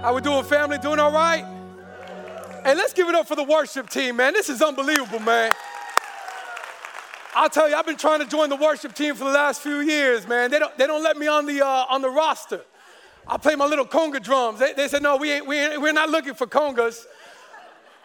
How we doing, family? Doing all right? Hey, let's give it up for the worship team, man. This is unbelievable, man. I'll tell you, I've been trying to join the worship team for the last few years, man. They don't, they don't let me on the, uh, on the roster. I play my little conga drums. They, they said, no, we ain't, we ain't, we're not looking for congas.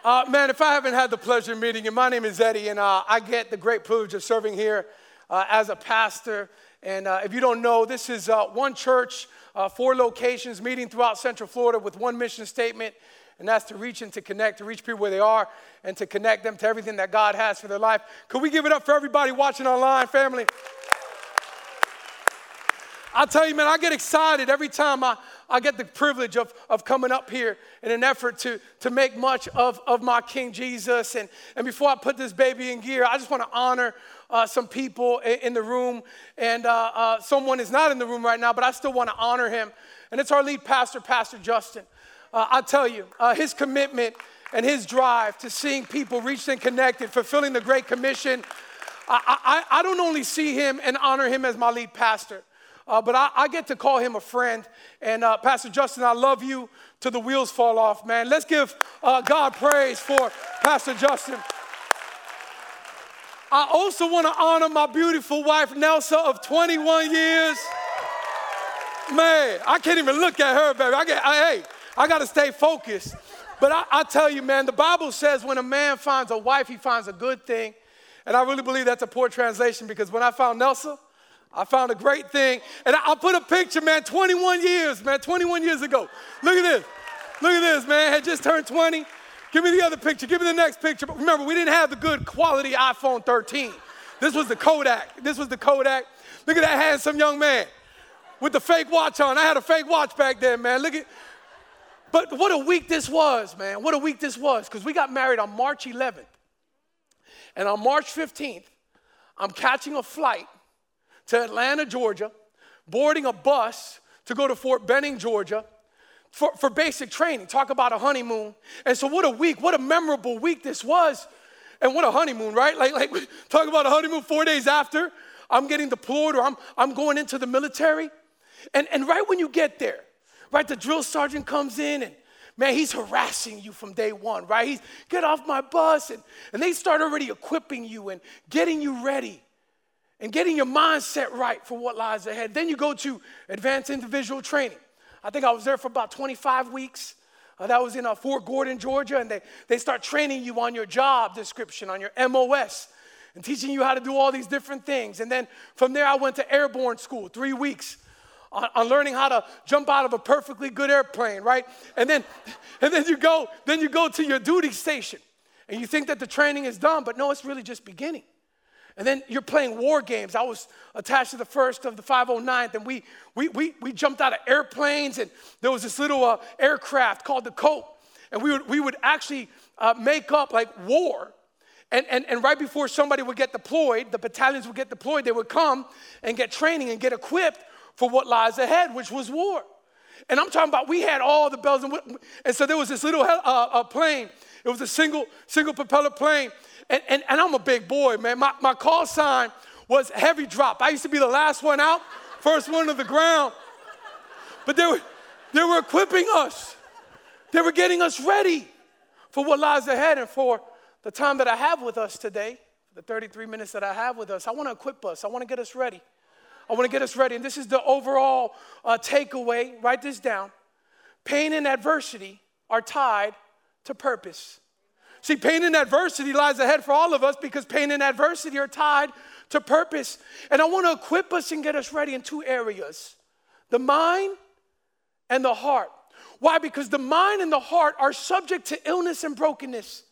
Uh, man, if I haven't had the pleasure of meeting you, my name is Eddie, and uh, I get the great privilege of serving here uh, as a pastor. And uh, if you don't know, this is uh, one church, uh, four locations, meeting throughout Central Florida with one mission statement, and that's to reach and to connect, to reach people where they are, and to connect them to everything that God has for their life. Could we give it up for everybody watching online, family? I'll tell you, man, I get excited every time I, I get the privilege of, of coming up here in an effort to, to make much of, of my King Jesus. And, and before I put this baby in gear, I just want to honor uh, some people in, the room. And uh, uh, someone is not in the room right now, but I still want to honor him. And it's our lead pastor, Pastor Justin. Uh, I tell you, uh, his commitment and his drive to seeing people reached and connected, fulfilling the Great Commission. I, I, I don't only see him and honor him as my lead pastor. Uh, but I, I, get to call him a friend. And uh, Pastor Justin, I love you till the wheels fall off, man. Let's give uh, God praise for Pastor Justin. I also want to honor my beautiful wife, Nelsa, of 21 years. Man, I can't even look at her, baby. I get, I, hey, I got to stay focused. But I, I tell you, man, the Bible says when a man finds a wife, he finds a good thing. And I really believe that's a poor translation because when I found Nelsa, I found a great thing. And I'll put a picture, man, 21 years, man, 21 years ago. Look at this. Look at this, man. Had just turned 20. Give me the other picture. Give me the next picture. But remember, we didn't have the good quality iPhone 13. This was the Kodak. This was the Kodak. Look at that handsome young man with the fake watch on. I had a fake watch back then, man. Look at. But what a week this was, man. What a week this was. Because we got married on March 11th. And on March 15th, I'm catching a flight to Atlanta, Georgia, boarding a bus to go to Fort Benning, Georgia. For, for basic training, talk about a honeymoon. And so, what a week, what a memorable week this was. And what a honeymoon, right? Like, like talk about a honeymoon four days after I'm getting deployed or I'm, I'm going into the military. And, and right when you get there, right, the drill sergeant comes in and man, he's harassing you from day one, right? He's get off my bus. And, and they start already equipping you and getting you ready and getting your mindset right for what lies ahead. Then you go to advanced individual training. I think I was there for about 25 weeks. Uh, that was in uh, Fort Gordon, Georgia, and they, they start training you on your job description, on your MOS, and teaching you how to do all these different things. And then from there, I went to airborne school, three weeks. On, on, learning how to jump out of a perfectly good airplane, right? And then, and then you go, then you go to your duty station, and you think that the training is done, but no, it's really just beginning. And then you're playing war games. I was attached to the first of the 509th, and we, we, we, we jumped out of airplanes, and there was this little uh, aircraft called the Colt. And we would, we would actually uh, make up like war. And, and, and right before somebody would get deployed, the battalions would get deployed, they would come and get training and get equipped for what lies ahead, which was war. And I'm talking about we had all the bells and and so there was this little uh, uh, plane. It was a single single propeller plane, and, and, and I'm a big boy, man. My, my call sign was heavy drop. I used to be the last one out, first one to the ground. But they were, they were equipping us, they were getting us ready for what lies ahead and for the time that I have with us today, the 33 minutes that I have with us. I want to equip us, I want to get us ready. I want to get us ready. And this is the overall uh, takeaway. Write this down. Pain and adversity are tied to purpose. See, pain and adversity lies ahead for all of us because pain and adversity are tied to purpose. And I want to equip us and get us ready in two areas the mind and the heart. Why? Because the mind and the heart are subject to illness and brokenness.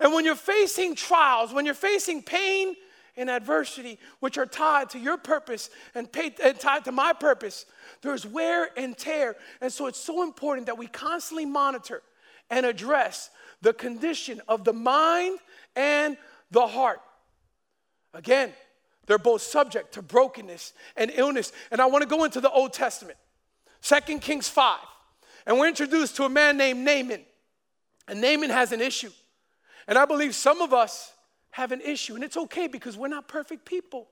And when you're facing trials, when you're facing pain and adversity, which are tied to your purpose and, pay, and tied to my purpose, there's wear and tear. And so it's so important that we constantly monitor and address the condition of the mind and the heart. Again, they're both subject to brokenness and illness. And I want to go into the Old Testament, Second Kings 5. And we're introduced to a man named Naaman. And Naaman has an issue. And I believe some of us have an issue. And it's okay because we're not perfect people.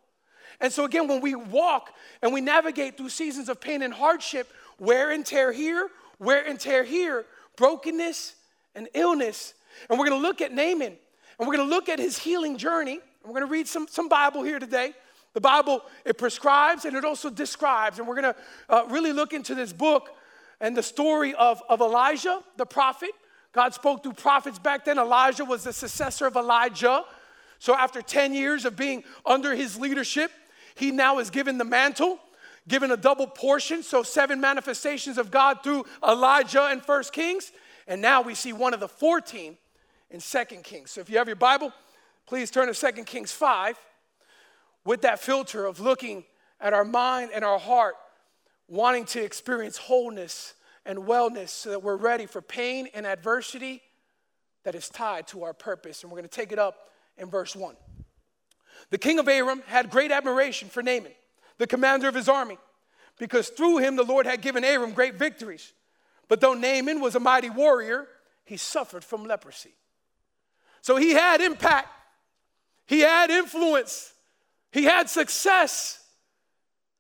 And so, again, when we walk and we navigate through seasons of pain and hardship, wear and tear here, wear and tear here, brokenness and illness. And we're going to look at Naaman and we're going to look at his healing journey. And we're going to read some, some Bible here today. The Bible, it prescribes and it also describes. And we're going to uh, really look into this book and the story of, of Elisha, the prophet. God spoke through prophets back then. Elisha was the successor of Elijah. So after 10 years of being under his leadership, he now is given the mantle, given a double portion. So seven manifestations of God through Elijah in First Kings. And now we see one of the 14 in Second Kings. So if you have your Bible, please turn to Second Kings 5 with that filter of looking at our mind and our heart, wanting to experience wholeness and wellness so that we're ready for pain and adversity that is tied to our purpose. And we're going to take it up in verse 1. The king of Aram had great admiration for Naaman, the commander of his army, because through him the Lord had given Aram great victories. But though Naaman was a mighty warrior, he suffered from leprosy. So he had impact, he had influence, he had success.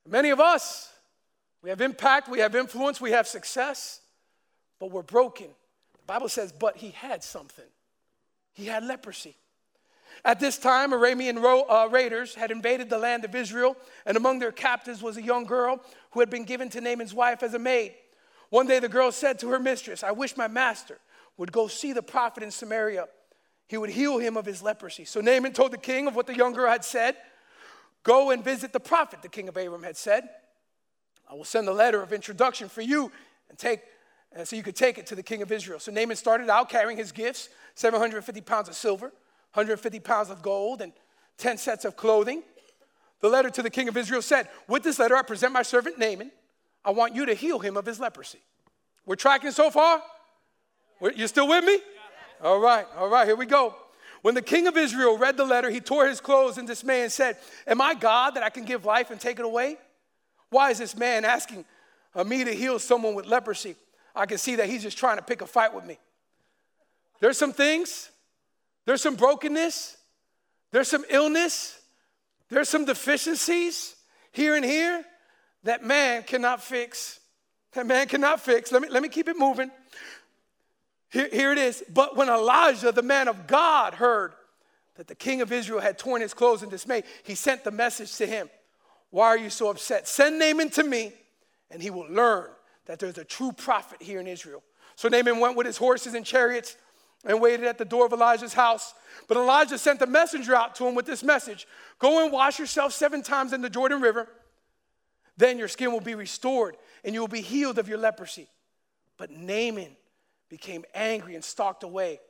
Many of us, we have impact, we have influence, we have success, but we're broken. The Bible says, but he had something. He had leprosy. At this time, Aramean ro- uh, raiders had invaded the land of Israel, and among their captives was a young girl who had been given to Naaman's wife as a maid. One day, the girl said to her mistress, I wish my master would go see the prophet in Samaria. He would heal him of his leprosy. So Naaman told the king of what the young girl had said. Go and visit the prophet, the king of Aram had said. I will send a letter of introduction for you and take and so you could take it to the king of Israel. So Naaman started out carrying his gifts 750 pounds of silver, 150 pounds of gold, and 10 sets of clothing. The letter to the king of Israel said, With this letter, I present my servant Naaman. I want you to heal him of his leprosy. We're tracking so far? You still with me? All right, all right, here we go. When the king of Israel read the letter, he tore his clothes in dismay and said, Am I God that I can give life and take it away? Why is this man asking uh, me to heal someone with leprosy? I can see that he's just trying to pick a fight with me. There's some things, there's some brokenness, there's some illness, there's some deficiencies here and here that man cannot fix. That man cannot fix. Let me, let me keep it moving. Here, here it is. But when Elisha, the man of God, heard that the king of Israel had torn his clothes in dismay, he sent the message to him why are you so upset? Send Naaman to me, and he will learn that there's a true prophet here in Israel. So Naaman went with his horses and chariots and waited at the door of Elisha's house. But Elisha sent a messenger out to him with this message Go and wash yourself seven times in the Jordan River. Then your skin will be restored, and you will be healed of your leprosy. But Naaman became angry and stalked away.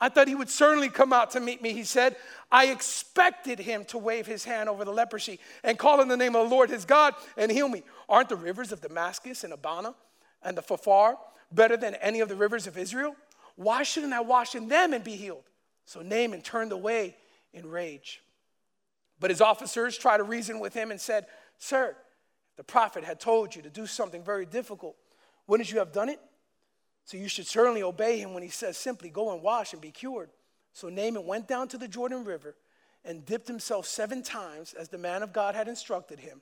I thought he would certainly come out to meet me, he said. I expected him to wave his hand over the leprosy and call in the name of the Lord his God and heal me. Aren't the rivers of Damascus and Abana and the Pharpar better than any of the rivers of Israel? Why shouldn't I wash in them and be healed? So Naaman turned away in rage. But his officers tried to reason with him and said, Sir, the prophet had told you to do something very difficult. Wouldn't you have done it? So you should certainly obey him when he says simply, Go and wash and be cured. So Naaman went down to the Jordan River and dipped himself seven times as the man of God had instructed him,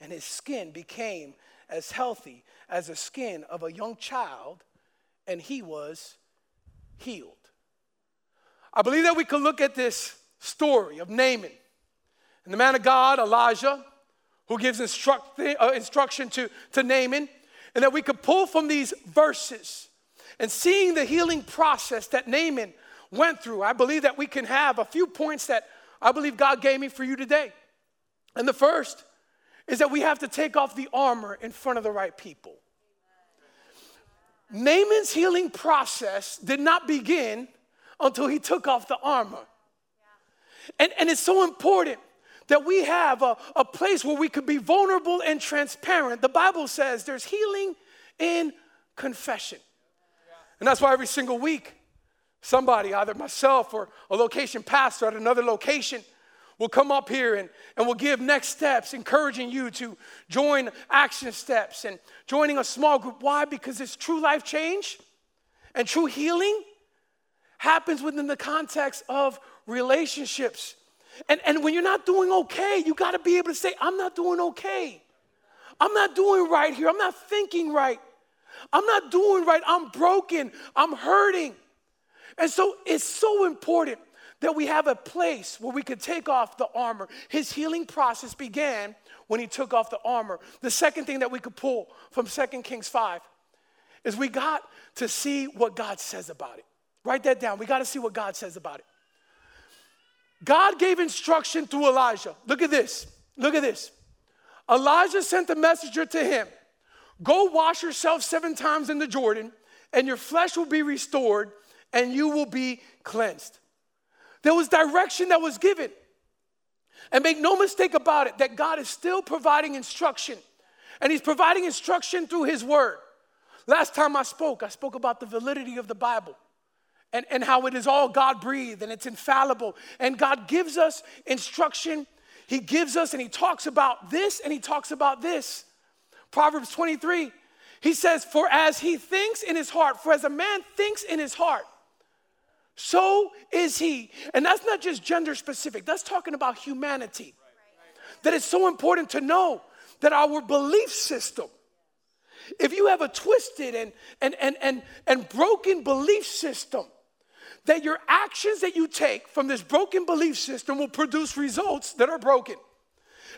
and his skin became as healthy as the skin of a young child, and he was healed. I believe that we could look at this story of Naaman and the man of God, Elisha, who gives instruct, uh, instruction to, to Naaman, and that we could pull from these verses and seeing the healing process that Naaman went through, I believe that we can have a few points that I believe God gave me for you today. And the first is that we have to take off the armor in front of the right people. Naaman's healing process did not begin until he took off the armor. And, and it's so important that we have a, a place where we could be vulnerable and transparent. The Bible says there's healing in confession. And that's why every single week, somebody, either myself or a location pastor at another location, will come up here and, and will give next steps, encouraging you to join action steps and joining a small group. Why? Because it's true life change and true healing happens within the context of relationships. And, and when you're not doing okay, you got to be able to say, I'm not doing okay. I'm not doing right here. I'm not thinking right. I'm not doing right. I'm broken. I'm hurting. And so it's so important that we have a place where we could take off the armor. His healing process began when he took off the armor. The second thing that we could pull from 2 Kings 5 is we got to see what God says about it. Write that down. We got to see what God says about it. God gave instruction through Elisha. Look at this. Look at this. Elisha sent a messenger to him Go wash yourself seven times in the Jordan, and your flesh will be restored, and you will be cleansed. There was direction that was given. And make no mistake about it, that God is still providing instruction. And He's providing instruction through His Word. Last time I spoke, I spoke about the validity of the Bible and, and how it is all God breathed and it's infallible. And God gives us instruction. He gives us and He talks about this and He talks about this. Proverbs 23, He says, For as he thinks in his heart, for as a man thinks in his heart, so is he. And that's not just gender specific, that's talking about humanity. That it's so important to know that our belief system, if you have a twisted and, and, and, and, and broken belief system, that your actions that you take from this broken belief system will produce results that are broken.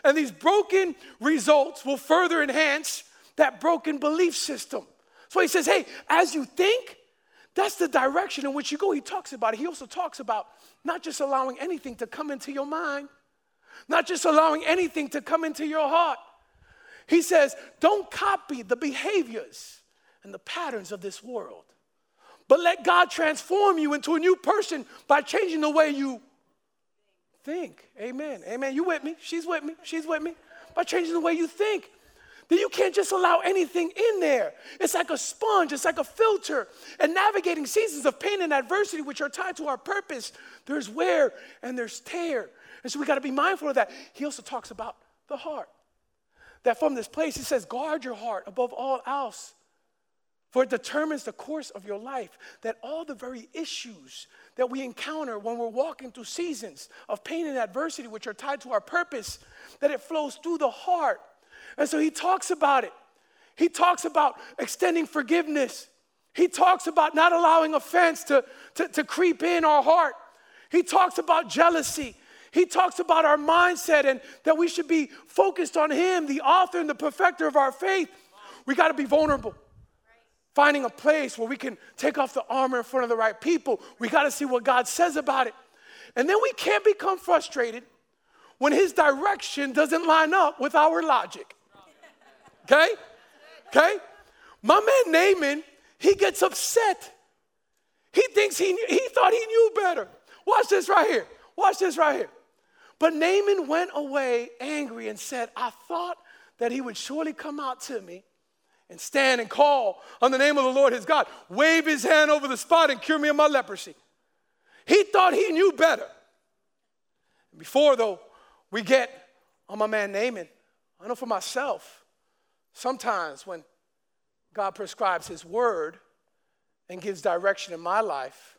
And these broken results will further enhance that broken belief system. So he says, hey, as you think, that's the direction in which you go. He talks about it. He also talks about not just allowing anything to come into your mind, not just allowing anything to come into your heart. He says, don't copy the behaviors and the patterns of this world. But let God transform you into a new person by changing the way you think. Amen. Amen. You with me? She's with me. She's with me. By changing the way you think. Then you can't just allow anything in there. It's like a sponge, it's like a filter. And navigating seasons of pain and adversity, which are tied to our purpose, there's wear and there's tear. And so we got to be mindful of that. He also talks about the heart. That from this place, he says, guard your heart above all else for it determines the course of your life. That all the very issues that we encounter when we're walking through seasons of pain and adversity, which are tied to our purpose, that it flows through the heart. And so he talks about it. He talks about extending forgiveness. He talks about not allowing offense to, to, to creep in our heart. He talks about jealousy. He talks about our mindset and that we should be focused on Him, the author and the perfecter of our faith. We got to be vulnerable finding a place where we can take off the armor in front of the right people. We got to see what God says about it. And then we can't become frustrated when His direction doesn't line up with our logic. Okay? Okay? My man Naaman, he gets upset. He thinks he, he thought he knew better. Watch this right here. Watch this right here. But Naaman went away angry and said, I thought that he would surely come out to me and stand and call on the name of the Lord his God, wave his hand over the spot and cure me of my leprosy. He thought he knew better. Before, though, we get on my man Naaman, I know for myself, sometimes when God prescribes his word and gives direction in my life,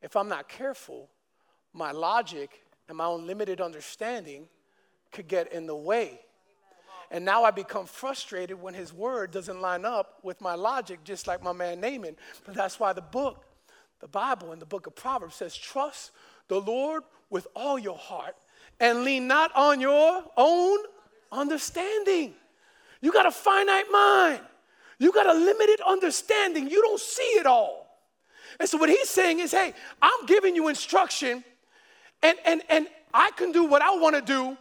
if I'm not careful, my logic and my own limited understanding could get in the way and now I become frustrated when his word doesn't line up with my logic, just like my man Naaman. But that's why the book, the Bible, and the book of Proverbs says, Trust the Lord with all your heart and lean not on your own understanding. You got a finite mind, you got a limited understanding. You don't see it all. And so, what he's saying is, Hey, I'm giving you instruction, and, and, and I can do what I want to do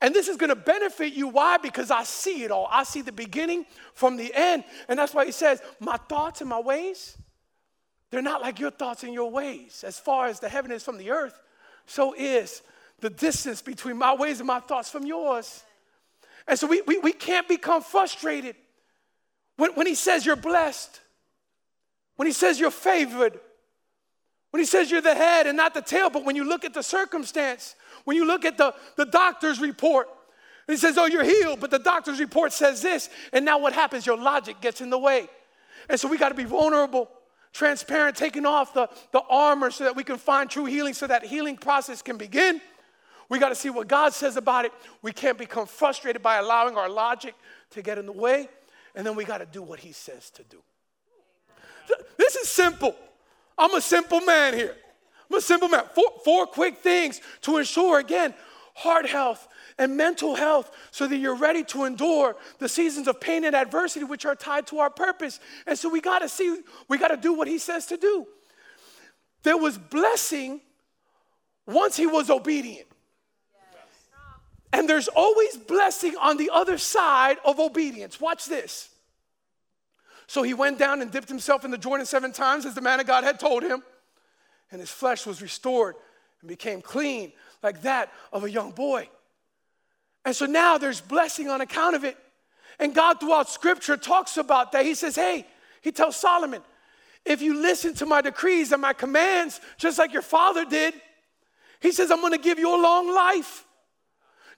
and this is going to benefit you. Why? Because I see it all. I see the beginning from the end. And that's why he says, My thoughts and my ways, they're not like your thoughts and your ways. As far as the heaven is from the earth, so is the distance between my ways and my thoughts from yours. And so we, we, we can't become frustrated when, when he says you're blessed, when he says you're favored, when he says you're the head and not the tail, but when you look at the circumstance, when you look at the, the doctor's report, he says, Oh, you're healed, but the doctor's report says this. And now what happens? Your logic gets in the way. And so we got to be vulnerable, transparent, taking off the, the armor so that we can find true healing, so that healing process can begin. We got to see what God says about it. We can't become frustrated by allowing our logic to get in the way. And then we got to do what He says to do. This is simple. I'm a simple man here. A simple man. Four, four quick things to ensure, again, heart health and mental health so that you're ready to endure the seasons of pain and adversity which are tied to our purpose. And so we got to see, we got to do what he says to do. There was blessing once he was obedient. And there's always blessing on the other side of obedience. Watch this. So he went down and dipped himself in the Jordan seven times as the man of God had told him, and his flesh was restored and became clean like that of a young boy. And so now there's blessing on account of it. And God, throughout scripture, talks about that. He says, Hey, he tells Solomon, if you listen to my decrees and my commands, just like your father did, he says, I'm gonna give you a long life.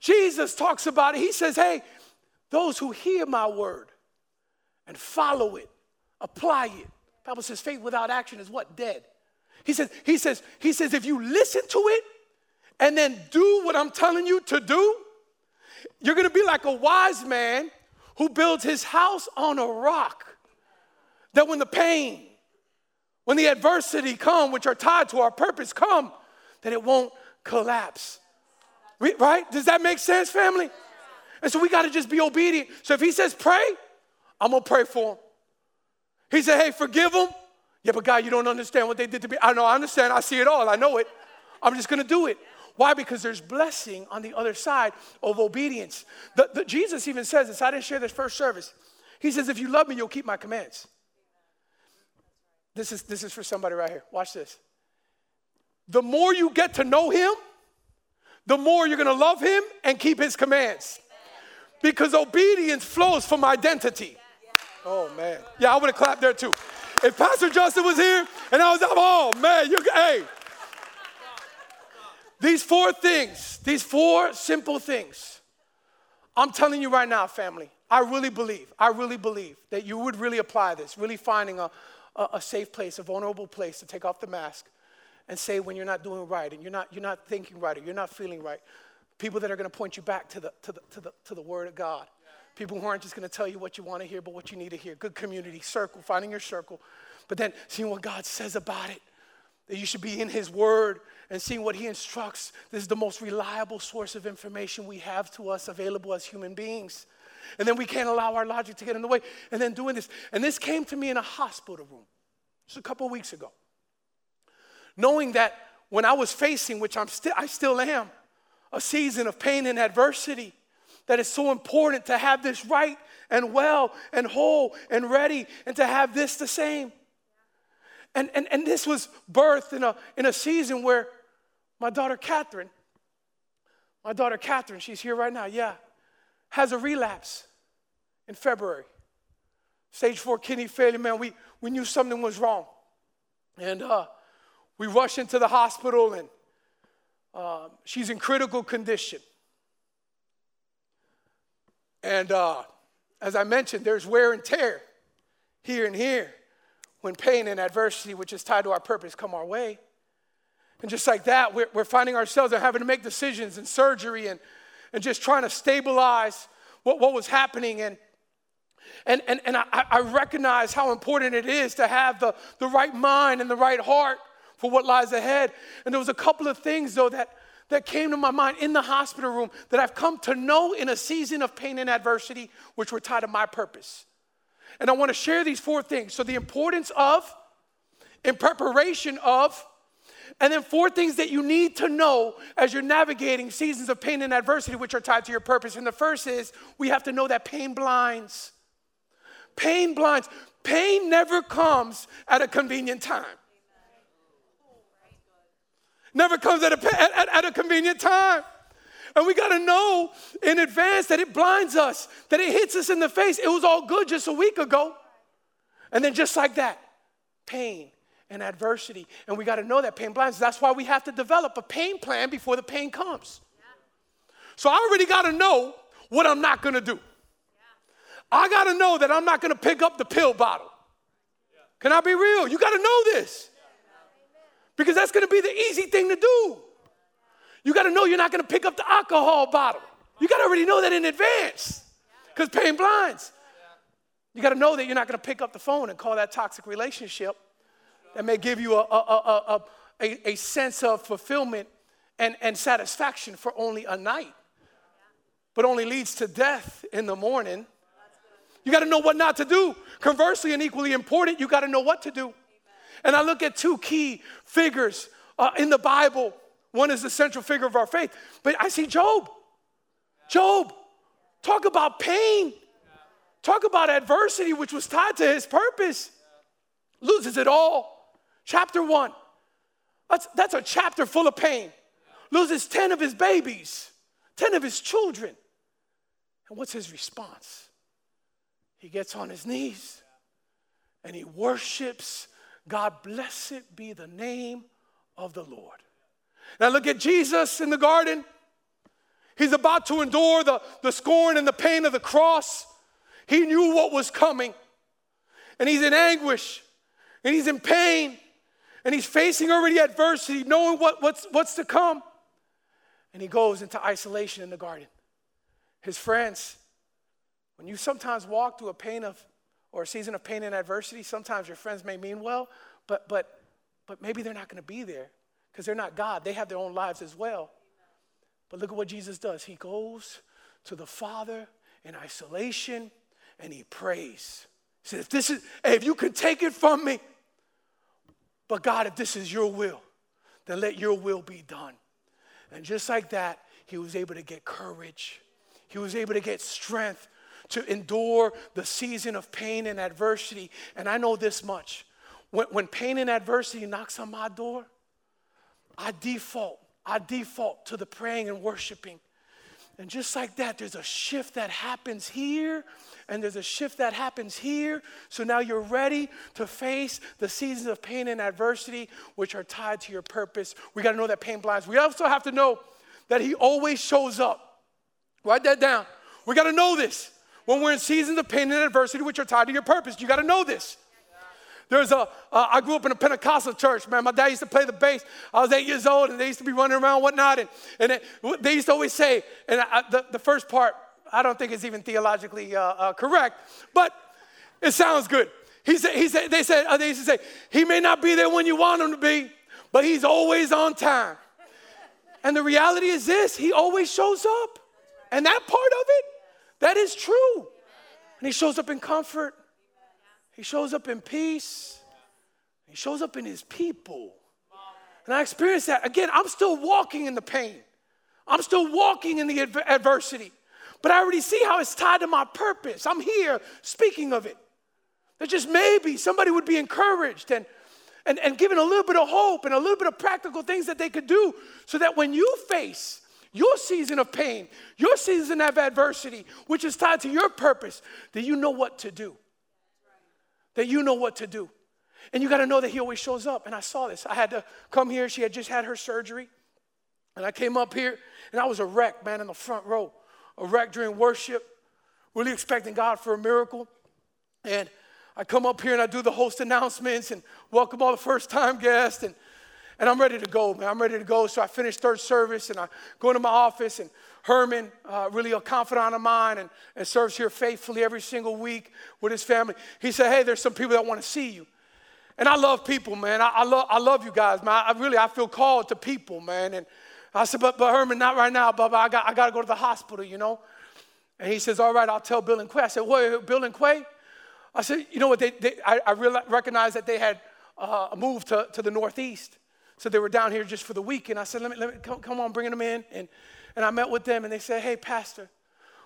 Jesus talks about it. He says, Hey, those who hear my word and follow it, apply it. The Bible says faith without action is what? Dead. He says, he says, he says, if you listen to it and then do what I'm telling you to do, you're gonna be like a wise man who builds his house on a rock. That when the pain, when the adversity come, which are tied to our purpose, come, that it won't collapse. Right? Does that make sense, family? And so we got to just be obedient. So if he says pray, I'm to pray for him. He said, hey, forgive them. Yeah, but God, you don't understand what they did to me. I know, I understand. I see it all. I know it. I'm just going to do it. Why? Because there's blessing on the other side of obedience. The, the, Jesus even says this. I didn't share this first service. He says, if you love me, you'll keep my commands. This is, this is for somebody right here. Watch this. The more you get to know him, the more you're gonna love him and keep his commands. Because obedience flows from identity. Oh man. Yeah, I would have clapped there too. If Pastor Justin was here and I was oh man, you hey. These four things, these four simple things. I'm telling you right now, family, I really believe, I really believe that you would really apply this, really finding a, a, a safe place, a vulnerable place to take off the mask and say when you're not doing right and you're not, you're not thinking right or you're not feeling right. People that are going to point you back to the, to the, to the, to the Word of God. People who aren't just going to tell you what you want to hear, but what you need to hear. Good community, circle, finding your circle. But then seeing what God says about it. That you should be in His Word and seeing what He instructs. This is the most reliable source of information we have to us available as human beings. And then we can't allow our logic to get in the way. And then doing this. And this came to me in a hospital room just a couple weeks ago knowing that when I was facing, which I'm still, I still am, a season of pain and adversity, that it's so important to have this right and well and whole and ready and to have this the same. And, and, and this was birthed in a, in a season where my daughter Catherine, my daughter Catherine, she's here right now, yeah, has a relapse in February. Stage four kidney failure, man, we, we knew something was wrong. And uh, we rush into the hospital, and uh, she's in critical condition. And uh, as I mentioned, there's wear and tear here and here when pain and adversity, which is tied to our purpose, come our way. And just like that, we're, we're finding ourselves having to make decisions and surgery and, and just trying to stabilize what, what was happening. And, and, and, and I, I recognize how important it is to have the, the right mind and the right heart for what lies ahead. And there was a couple of things, though, that, that came to my mind in the hospital room that I've come to know in a season of pain and adversity, which were tied to my purpose. And I want to share these four things. So, the importance of, in preparation of, and then four things that you need to know as you're navigating seasons of pain and adversity, which are tied to your purpose. And the first is we have to know that pain blinds. Pain blinds. Pain never comes at a convenient time. Never comes at a, at, at a convenient time. And we got to know in advance that it blinds us, that it hits us in the face. It was all good just a week ago. And then just like that, pain and adversity. And we got to know that pain blinds. That's why we have to develop a pain plan before the pain comes. So I already got to know what I'm not going to do. I got to know that I'm not going to pick up the pill bottle. Can I be real? You got to know this because that's going to be the easy thing to do. You got to know you're not going to pick up the alcohol bottle. You got to already know that in advance because pain blinds. You got to know that you're not going to pick up the phone and call that toxic relationship that may give you a, a, a, a, a sense of fulfillment and, and satisfaction for only a night, but only leads to death in the morning. You got to know what not to do. Conversely, and equally important, you got to know what to do. And I look at two key figures uh, in the Bible. One is the central figure of our faith, but I see Job. Job, talk about pain. Talk about adversity, which was tied to his purpose. Loses it all. Chapter one. That's, that's a chapter full of pain. Loses 10 of his babies, 10 of his children. And what's his response? He gets on his knees and he worships God. Blessed be the name of the Lord. Now look at Jesus in the garden. He's about to endure the, the scorn and the pain of the cross. He knew what was coming. And he's in anguish. And he's in pain. And he's facing already adversity, knowing what, what's, what's to come. And he goes into isolation in the garden. His friends, when you sometimes walk through a pain of or a season of pain and adversity, sometimes your friends may mean well, but but but maybe they're not going to be there because they're not God. They have their own lives as well. But look at what Jesus does. He goes to the Father in isolation and he prays. He said, if this is, hey, if you can take it from me, but God, if this is your will, then let your will be done. And just like that, he was able to get courage. He was able to get strength to endure the season of pain and adversity. And I know this much when, when pain and adversity knocks on my door, I default. I default to the praying and worshiping. And just like that, there's a shift that happens here, and there's a shift that happens here. So now you're ready to face the seasons of pain and adversity, which are tied to your purpose. We got to know that pain blinds. We also have to know that He always shows up. Write that down. We got to know this when we're in seasons of pain and adversity, which are tied to your purpose. You got to know this. There's a. Uh, I grew up in a Pentecostal church, man. My dad used to play the bass. I was eight years old, and they used to be running around whatnot. And, and it, they used to always say, and I, the, the first part, I don't think is even theologically uh, uh, correct, but it sounds good. He said, he said, they said, uh, they used to say, he may not be there when you want him to be, but he's always on time. And the reality is this, he always shows up. And that part of it, that is true. And he shows up in comfort. He shows up in peace. He shows up in his people. And I experienced that. Again, I'm still walking in the pain. I'm still walking in the adversity. But I already see how it's tied to my purpose. I'm here speaking of it. That just maybe somebody would be encouraged and, and, and given a little bit of hope and a little bit of practical things that they could do so that when you face your season of pain, your season of adversity, which is tied to your purpose, that you know what to do that you know what to do. And you got to know that He always shows up. And I saw this. I had to come here. She had just had her surgery. And I came up here and I was a wreck, man, in the front row. A wreck during worship, really expecting God for a miracle. And I come up here and I do the host announcements and welcome all the first time guests. And, and I'm ready to go, man. I'm ready to go. So I finished third service and I go into my office and Herman, uh, really a confidant of mine and, and serves here faithfully every single week with his family. He said, Hey, there's some people that want to see you. And I love people, man. I, I, love, I love you guys, man. I really, I feel called to people, man. And I said, but, but Herman, not right now, Bubba. I got, I got to go to the hospital, you know. And he says, all right, I'll tell Bill and Quay. I said, what, Bill and Quay? I said, you know what, they, they, I, I recognized that they had uh, moved to, to the Northeast. So they were down here just for the week. And I said, let me, let me come, come on, bring them in. And and I met with them, and they said, Hey, Pastor,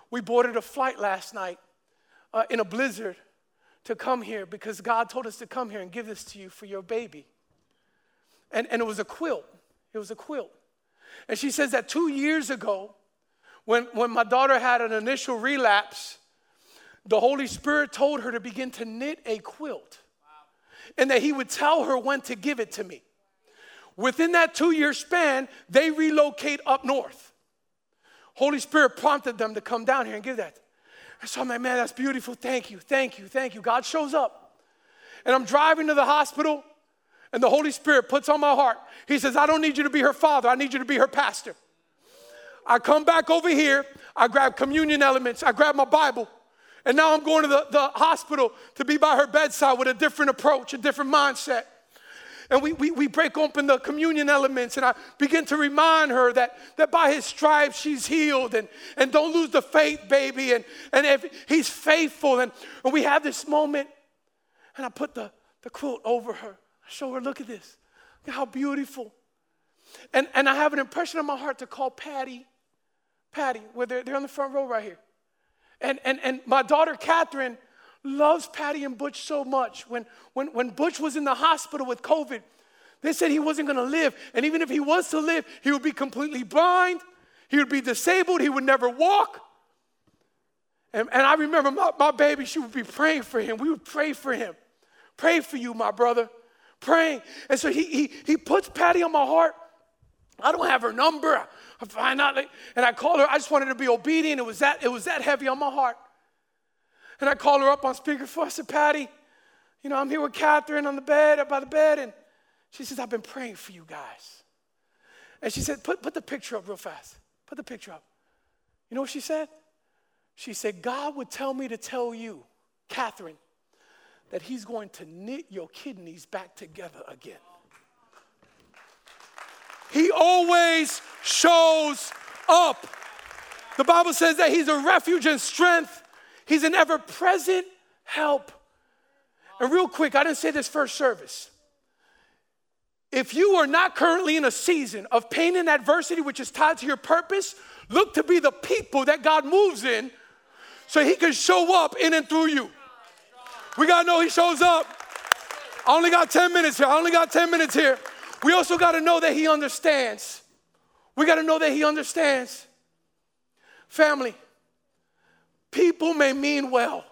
we boarded a flight last night uh, in a blizzard to come here because God told us to come here and give this to you for your baby. And, and it was a quilt. It was a quilt. And she says that two years ago, when, when my daughter had an initial relapse, the Holy Spirit told her to begin to knit a quilt and that He would tell her when to give it to me. Within that two year span, they relocate up north. Holy Spirit prompted them to come down here and give that. And so I'm like, man, that's beautiful. Thank you, thank you, thank you. God shows up. And I'm driving to the hospital, and the Holy Spirit puts on my heart. He says, I don't need you to be her father, I need you to be her pastor. I come back over here, I grab communion elements, I grab my Bible, and now I'm going to the, the hospital to be by her bedside with a different approach, a different mindset. And we, we, we break open the communion elements and i begin to remind her that, that by his stripes she's healed and, and don't lose the faith baby and, and if he's faithful. And, and we have this moment and i put the, the quilt over her. I show her look at this. Look how beautiful. And, and i have an impression in my heart to call patty patty where they're, they're on the front row right here. And, and, and my daughter catherine loves Patty and Butch so much. When, when, when Butch was in the hospital with COVID, they said he wasn't gonna live. And even if he was to live, he would be completely blind, he would be disabled, he would never walk. And, and I remember my, my baby, she would be praying for him. We would pray for him. Pray for you, my brother. Praying. And so he, he, he puts Patty on my heart. I don't have her number. I find out, and I called her. I just wanted to be obedient. It was that, it was that heavy on my heart. And I called her up on speakerphone. I said, Patty, you know, I'm here with Catherine on the bed, by the bed. And she says, I've been praying for you guys. And she said, put, put the picture up real fast. Put the picture up. You know what she said? She said, God would tell me to tell you, Catherine, that He's going to knit your kidneys back together again. He always shows up. The Bible says that He's a refuge and strength He's an ever present help. And real quick, I didn't say this first service. If you are not currently in a season of pain and adversity, which is tied to your purpose, look to be the people that God moves in so He can show up in and through you. We got to know He shows up. I only got 10 minutes here. I only got 10 minutes here. We also got to know that He understands. We got to know that He understands. Family, People may mean well.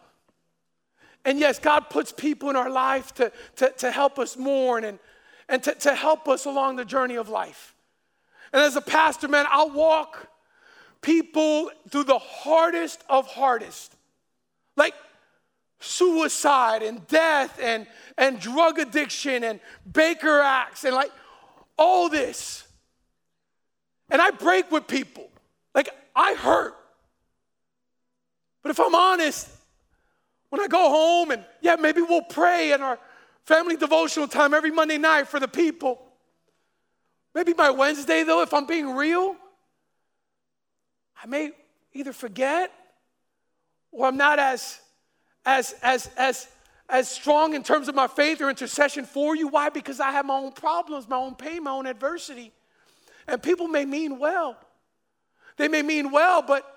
And yes, God puts people in our life to, to, to help us mourn and, and to, to help us along the journey of life. And as a pastor, man, I'll walk people through the hardest of hardest. Like suicide and death and, and drug addiction and Baker Acts and like all this. And I break with people. Like I hurt. But if I'm honest, when I go home and yeah, maybe we'll pray in our family devotional time every Monday night for the people. Maybe by Wednesday, though, if I'm being real, I may either forget or I'm not as, as, as, as, as strong in terms of my faith or intercession for you. Why? Because I have my own problems, my own pain, my own adversity. And people may mean well. They may mean well, but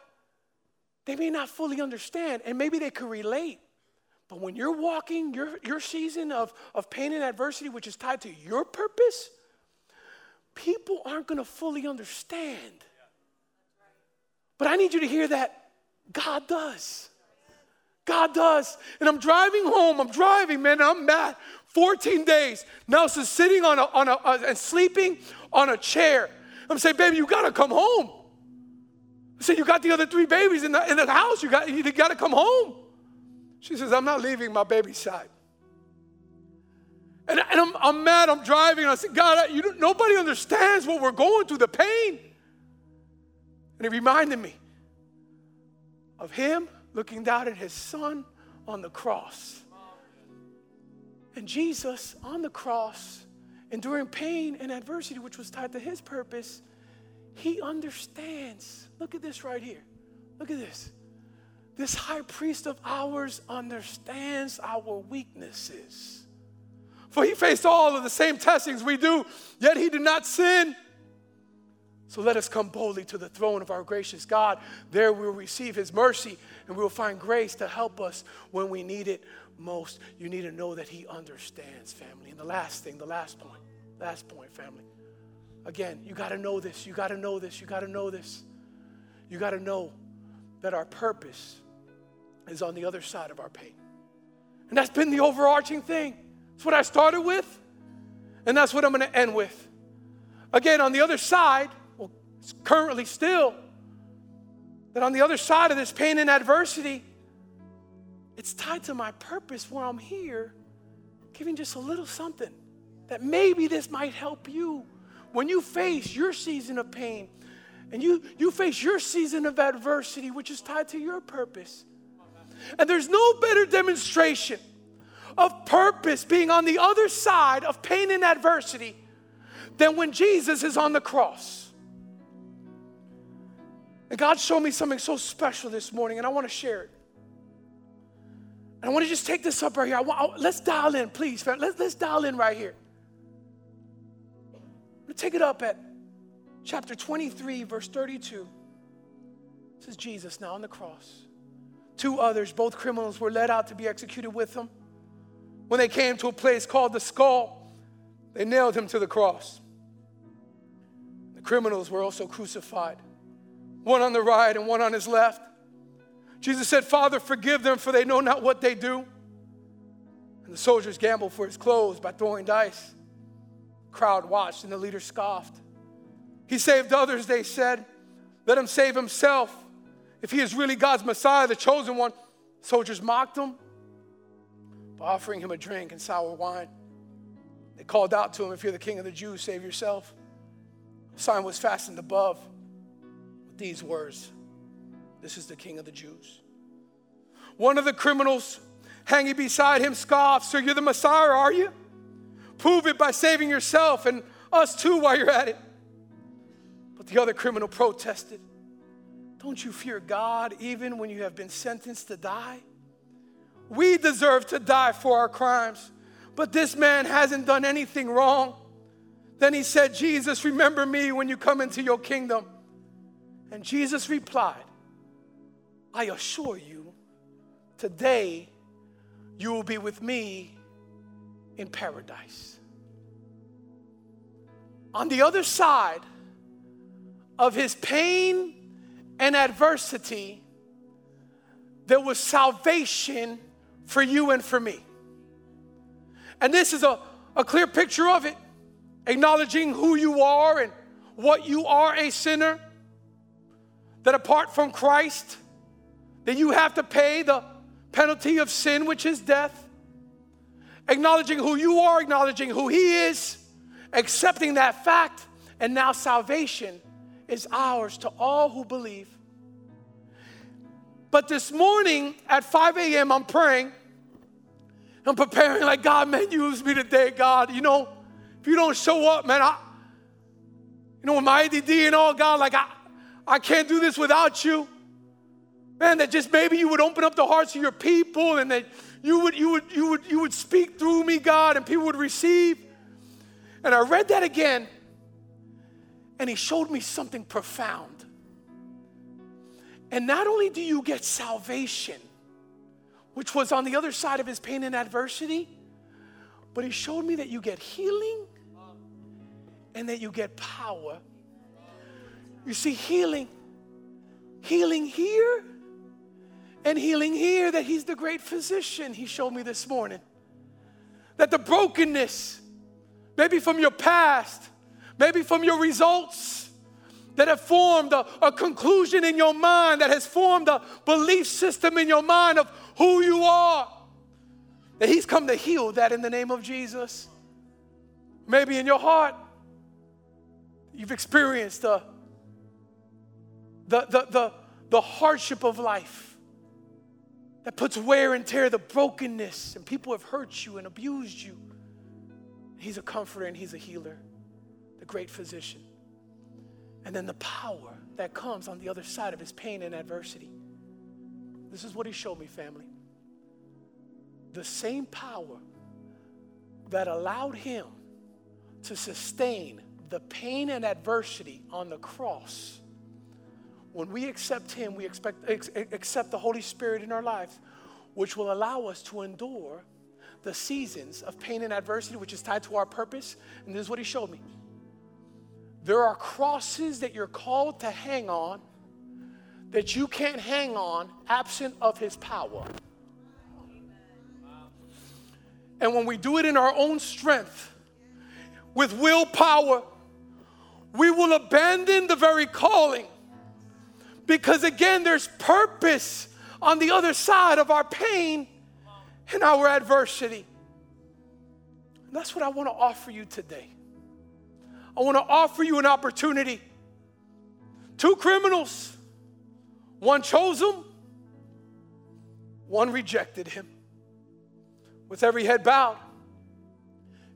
they may not fully understand, and maybe they could relate. But when you're walking your, your season of, of pain and adversity, which is tied to your purpose, people aren't going to fully understand. But I need you to hear that God does. God does. And I'm driving home. I'm driving, man. I'm mad. 14 days. Nelsa's sitting on a, on a, uh, and sleeping on a chair. I'm saying, baby, you got to come home. I said, You got the other three babies in the, in the house. You got, you got to come home. She says, I'm not leaving my baby's side. And, and I'm, I'm mad. I'm driving. And I said, God, you nobody understands what we're going through, the pain. And he reminded me of him looking down at his son on the cross. And Jesus on the cross, enduring pain and adversity, which was tied to his purpose, he understands. Look at this right here. Look at this. This high priest of ours understands our weaknesses. For he faced all of the same testings we do, yet he did not sin. So let us come boldly to the throne of our gracious God. There we will receive his mercy and we will find grace to help us when we need it most. You need to know that he understands, family. And the last thing, the last point, last point, family. Again, you got to know this. You got to know this. You got to know this. You got to know that our purpose is on the other side of our pain. And that's been the overarching thing. That's what I started with, and that's what I'm going to end with. Again, on the other side, well, it's currently still, that on the other side of this pain and adversity, it's tied to my purpose where I'm here, giving just a little something that maybe this might help you when you face your season of pain and you, you face your season of adversity, which is tied to your purpose. And there's no better demonstration of purpose being on the other side of pain and adversity than when Jesus is on the cross. And God showed me something so special this morning, and I want to share it. And I want to just take this up right here. Want, let's dial in, please. Let's, let's dial in right here. Take it up at chapter 23, verse 32. This is Jesus now on the cross. Two others, both criminals, were led out to be executed with him. When they came to a place called the skull, they nailed him to the cross. The criminals were also crucified, one on the right and one on his left. Jesus said, Father, forgive them, for they know not what they do. And the soldiers gambled for his clothes by throwing dice. Crowd watched, and the leader scoffed. He saved others, they said. Let him save himself. If he is really God's Messiah, the chosen one, soldiers mocked him by offering him a drink and sour wine. They called out to him, If you're the king of the Jews, save yourself. A sign was fastened above with these words this is the King of the Jews. One of the criminals hanging beside him scoffed, So you're the Messiah, are you? Prove it by saving yourself and us too while you're at it. But the other criminal protested, Don't you fear God even when you have been sentenced to die? We deserve to die for our crimes, but this man hasn't done anything wrong. Then he said, Jesus, remember me when you come into your kingdom. And Jesus replied, I assure you, today you will be with me in paradise. On the other side of his pain and adversity, there was salvation for you and for me. And this is a, a clear picture of it, acknowledging who you are and what you are a sinner, that apart from Christ, that you have to pay the penalty of sin, which is death. Acknowledging who you are, acknowledging who He is, accepting that fact, and now salvation is ours to all who believe. But this morning at 5 a.m., I'm praying. I'm preparing, like, God, man, use me today, God. You know, if you don't show up, man, I, you know, with my ADD and all, God, like, I, I can't do this without you. Man, that just maybe you would open up the hearts of your people and that you would, you would, you would, you would speak through me, God, and people would receive. And I read that again, and he showed me something profound. And not only do you get salvation, which was on the other side of his pain and adversity, but he showed me that you get healing and that you get power. You see, healing, healing here and healing here that He's the great physician, He showed me this morning. That the brokenness, maybe from your past, maybe from your results, that have formed a, a, conclusion in your mind, that has formed a belief system in your mind of who you are, that He's come to heal that in the name of Jesus. Maybe in your heart, you've experienced the, the, the, the, the hardship of life that puts wear and tear, the brokenness, and people have hurt you and abused you. He's a comforter and He's a healer, the great physician. And then the power that comes on the other side of His pain and adversity. This is what He showed me, family. The same power that allowed Him to sustain the pain and adversity on the cross when we accept Him, we expect, accept the Holy Spirit in our lives, which will allow us to endure the seasons of pain and adversity, which is tied to our purpose. And this is what He showed me. There are crosses that you're called to hang on that you can't hang on absent of His power. And when we do it in our own strength, with willpower, we will abandon the very calling because again, there's purpose on the other side of our pain and our adversity. And that's what I want to offer you today. I want to offer you an opportunity. Two criminals, one chose him, one rejected him. with every head bowed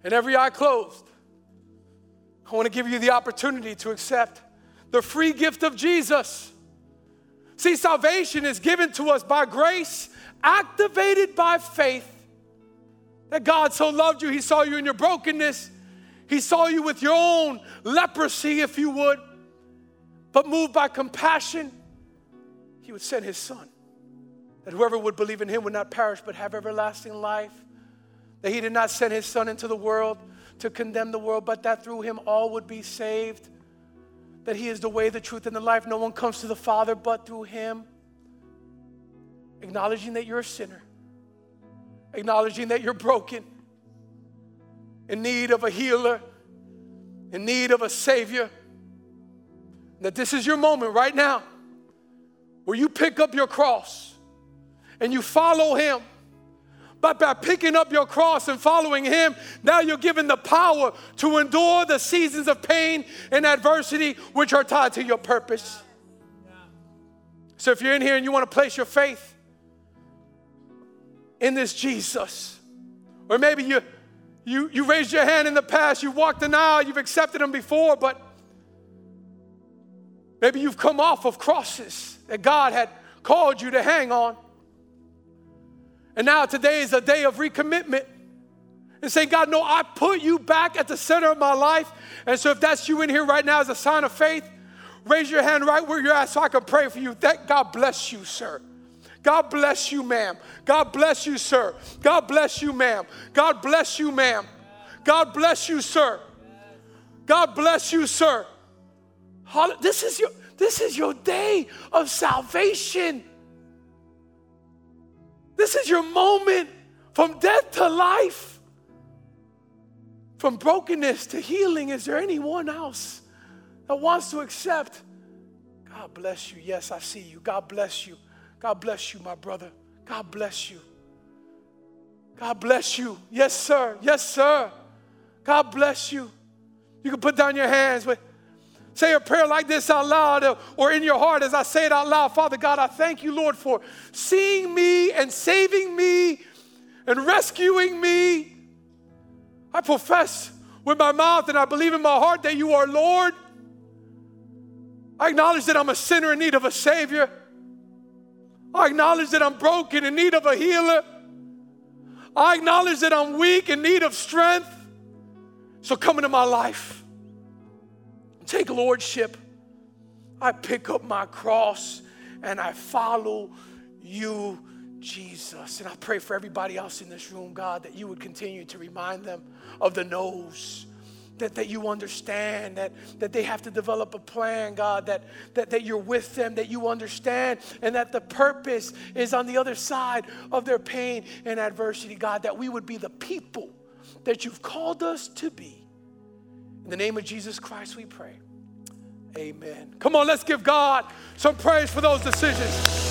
and every eye closed, I want to give you the opportunity to accept the free gift of Jesus. See, salvation is given to us by grace, activated by faith. That God so loved you, He saw you in your brokenness, He saw you with your own leprosy, if you would, but moved by compassion, He would send His Son. That whoever would believe in Him would not perish but have everlasting life. That He did not send His Son into the world to condemn the world, but that through Him all would be saved that He is the way, the truth, and the life. No one comes to the Father but through Him. Acknowledging that you're a sinner, acknowledging that you're broken, in need of a healer, in need of a Savior. That this is your moment right now where you pick up your cross and you follow Him but by picking up your cross and following Him, now you're given the power to endure the seasons of pain and adversity which are tied to your purpose. So if you're in here and you want to place your faith in this Jesus, or maybe you you you raised your hand in the past, you walked an aisle, you've accepted him before, but maybe you've come off of crosses that God had called you to hang on. And now today is a day of recommitment. And saying, God, no, I put you back at the center of my life. And so if that's you in here right now as a sign of faith, raise your hand right where you're at so I can pray for you. That God bless you, sir. God bless you, ma'am. God bless you, sir. God bless you, ma'am. God bless you, ma'am. God bless you, sir. God bless you, sir. This is your, this is your day of salvation. This is your moment from death to life, from brokenness to healing. Is there anyone else that wants to accept? God bless you. Yes, I see you. God bless you. God bless you, my brother. God bless you. God bless you. Yes, sir. Yes, sir. God bless you. You can put down your hands, Say a prayer like this out loud uh, or in your heart as I say it out loud. Father God, I thank you, Lord, for seeing me and saving me and rescuing me. I profess with my mouth and I believe in my heart that you are Lord. I acknowledge that I'm a sinner in need of a Savior. I acknowledge that I'm broken in need of a healer. I acknowledge that I'm weak in need of strength. So come into my life take lordship. I pick up my cross and I follow you, Jesus. And I pray for everybody else in this room, God, that you would continue to remind them of the no's. That, that you understand, that, that they have to develop a plan, God, that, that, that you're with them, that you understand, and that the purpose is on the other side of their pain and adversity, God, that we would be the people that you've called us to be. In the name of Jesus Christ, we pray. Amen. Come on, let's give God some praise for those decisions.